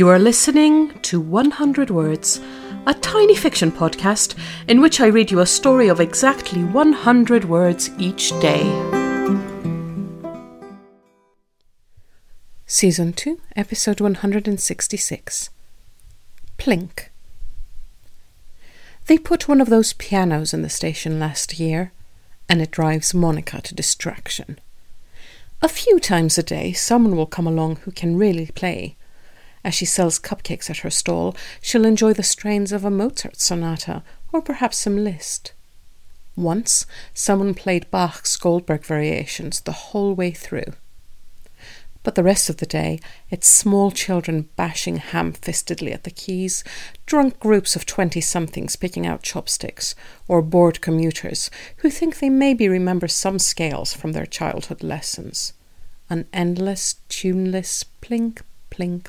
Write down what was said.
You are listening to 100 Words, a tiny fiction podcast in which I read you a story of exactly 100 words each day. Season 2, Episode 166 Plink. They put one of those pianos in the station last year, and it drives Monica to distraction. A few times a day, someone will come along who can really play as she sells cupcakes at her stall, she'll enjoy the strains of a Mozart sonata or perhaps some Liszt. Once, someone played Bach's Goldberg variations the whole way through. But the rest of the day, it's small children bashing ham fistedly at the keys, drunk groups of twenty somethings picking out chopsticks, or bored commuters who think they maybe remember some scales from their childhood lessons. An endless, tuneless plink, plink,